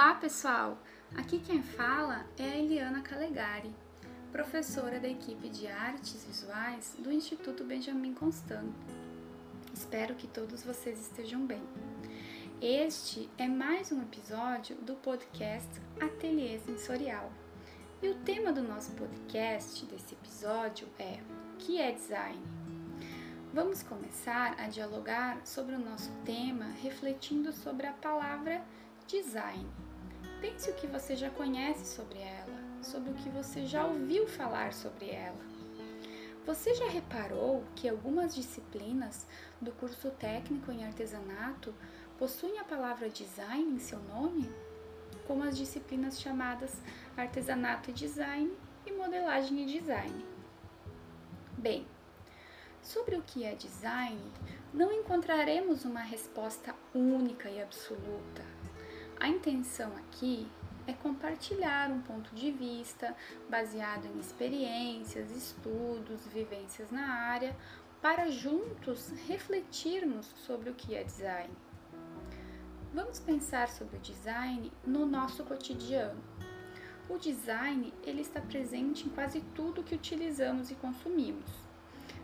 Olá, pessoal! Aqui quem fala é a Eliana Calegari, professora da equipe de Artes Visuais do Instituto Benjamin Constant. Espero que todos vocês estejam bem. Este é mais um episódio do podcast Ateliê Sensorial. E o tema do nosso podcast desse episódio é O que é design? Vamos começar a dialogar sobre o nosso tema refletindo sobre a palavra design. Pense o que você já conhece sobre ela, sobre o que você já ouviu falar sobre ela. Você já reparou que algumas disciplinas do curso técnico em artesanato possuem a palavra design em seu nome? Como as disciplinas chamadas artesanato e design e modelagem e design. Bem, sobre o que é design, não encontraremos uma resposta única e absoluta a intenção aqui é compartilhar um ponto de vista baseado em experiências, estudos, vivências na área, para juntos refletirmos sobre o que é design. Vamos pensar sobre o design no nosso cotidiano. O design ele está presente em quase tudo que utilizamos e consumimos.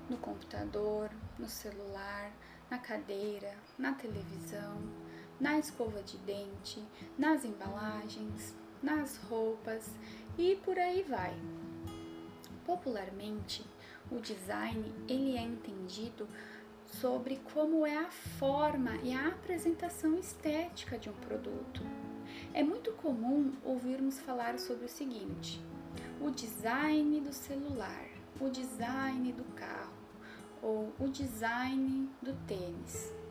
No computador, no celular, na cadeira, na televisão, na escova de dente, nas embalagens, nas roupas e por aí vai. Popularmente, o design ele é entendido sobre como é a forma e a apresentação estética de um produto. É muito comum ouvirmos falar sobre o seguinte: o design do celular, o design do carro ou o design do tênis.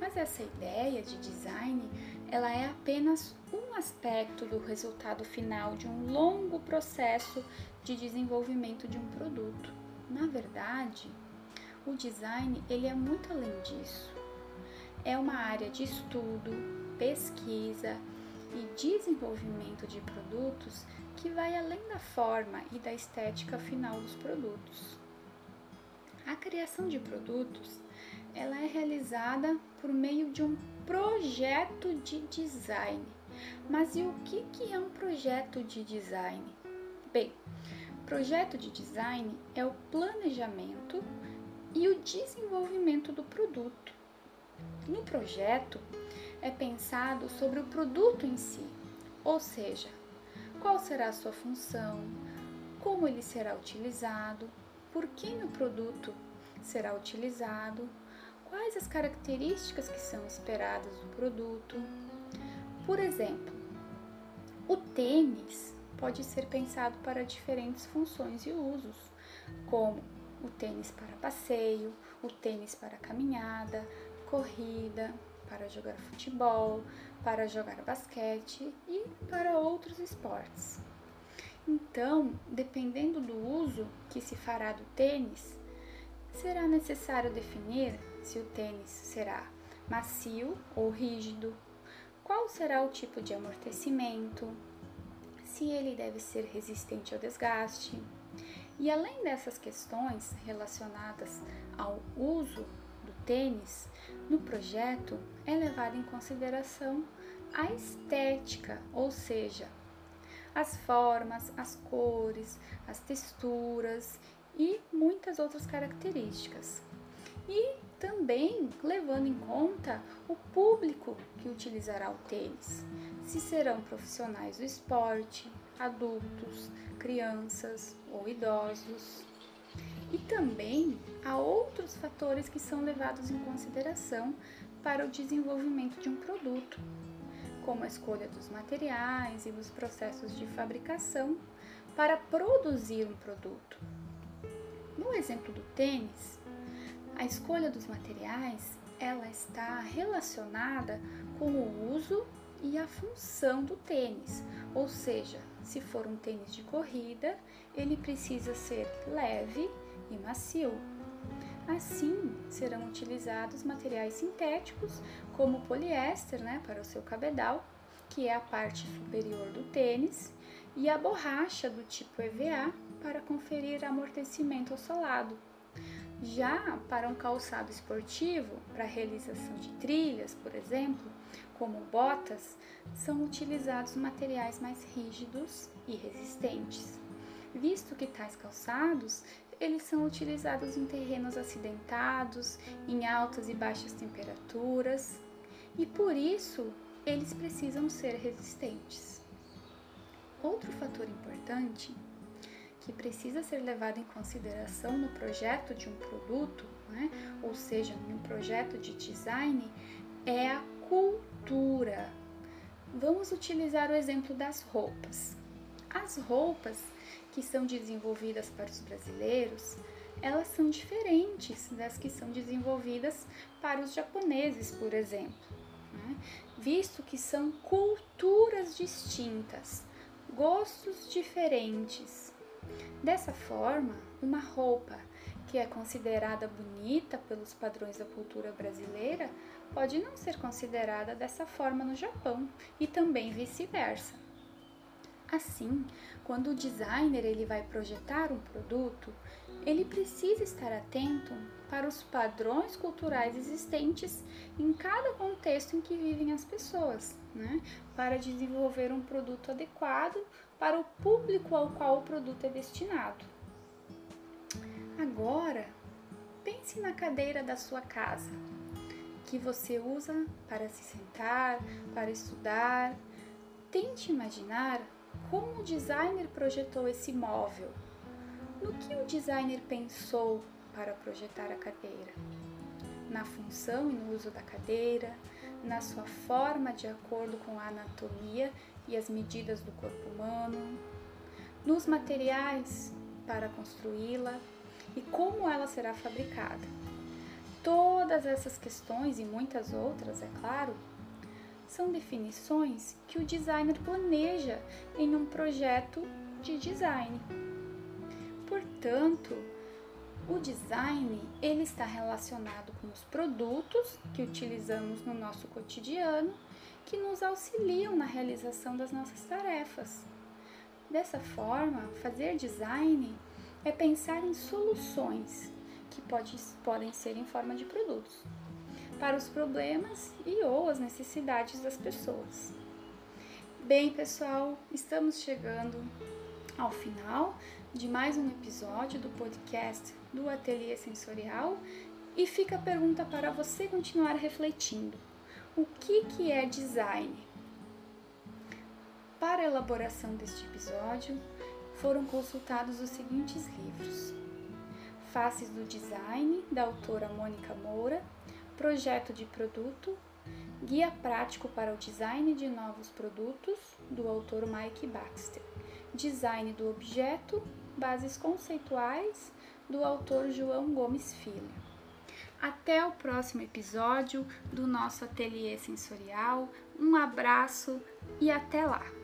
Mas essa ideia de design, ela é apenas um aspecto do resultado final de um longo processo de desenvolvimento de um produto. Na verdade, o design, ele é muito além disso. É uma área de estudo, pesquisa e desenvolvimento de produtos que vai além da forma e da estética final dos produtos. A criação de produtos ela é realizada por meio de um projeto de design. Mas e o que, que é um projeto de design? Bem, projeto de design é o planejamento e o desenvolvimento do produto. No projeto é pensado sobre o produto em si, ou seja, qual será a sua função, como ele será utilizado, por quem o produto será utilizado, quais as características que são esperadas do produto. Por exemplo, o tênis pode ser pensado para diferentes funções e usos, como o tênis para passeio, o tênis para caminhada, corrida, para jogar futebol, para jogar basquete e para outros esportes. Então, dependendo do uso que se fará do tênis, será necessário definir se o tênis será macio ou rígido, qual será o tipo de amortecimento, se ele deve ser resistente ao desgaste. E além dessas questões relacionadas ao uso do tênis, no projeto é levada em consideração a estética, ou seja, as formas, as cores, as texturas e muitas outras características. E também levando em conta o público que utilizará o tênis, se serão profissionais do esporte, adultos, crianças ou idosos. E também há outros fatores que são levados em consideração para o desenvolvimento de um produto, como a escolha dos materiais e dos processos de fabricação para produzir um produto. No exemplo do tênis, a escolha dos materiais, ela está relacionada com o uso e a função do tênis, ou seja, se for um tênis de corrida, ele precisa ser leve e macio. Assim, serão utilizados materiais sintéticos, como poliéster, né, para o seu cabedal, que é a parte superior do tênis, e a borracha do tipo EVA para conferir amortecimento ao solado. Já para um calçado esportivo, para realização de trilhas, por exemplo, como botas, são utilizados materiais mais rígidos e resistentes, visto que tais calçados eles são utilizados em terrenos acidentados, em altas e baixas temperaturas, e por isso eles precisam ser resistentes. Outro fator importante que precisa ser levado em consideração no projeto de um produto, né, ou seja, no projeto de design, é a cultura. Vamos utilizar o exemplo das roupas. As roupas que são desenvolvidas para os brasileiros, elas são diferentes das que são desenvolvidas para os japoneses, por exemplo, né? visto que são culturas distintas, gostos diferentes. Dessa forma, uma roupa que é considerada bonita pelos padrões da cultura brasileira pode não ser considerada dessa forma no Japão e também vice-versa. Assim, quando o designer ele vai projetar um produto, ele precisa estar atento para os padrões culturais existentes em cada contexto em que vivem as pessoas, né? para desenvolver um produto adequado para o público ao qual o produto é destinado. Agora, pense na cadeira da sua casa, que você usa para se sentar, para estudar. Tente imaginar como o designer projetou esse móvel? No que o designer pensou para projetar a cadeira? Na função e no uso da cadeira, na sua forma de acordo com a anatomia e as medidas do corpo humano, nos materiais para construí-la e como ela será fabricada. Todas essas questões e muitas outras, é claro, são definições que o designer planeja em um projeto de design. Portanto, o design ele está relacionado com os produtos que utilizamos no nosso cotidiano, que nos auxiliam na realização das nossas tarefas. Dessa forma, fazer design é pensar em soluções que pode, podem ser em forma de produtos para os problemas e ou as necessidades das pessoas. Bem, pessoal, estamos chegando ao final de mais um episódio do podcast do Ateliê Sensorial e fica a pergunta para você continuar refletindo. O que, que é design? Para a elaboração deste episódio, foram consultados os seguintes livros: Faces do Design, da autora Mônica Moura, Projeto de produto, Guia prático para o design de novos produtos, do autor Mike Baxter. Design do objeto, bases conceituais, do autor João Gomes Filho. Até o próximo episódio do nosso ateliê sensorial. Um abraço e até lá!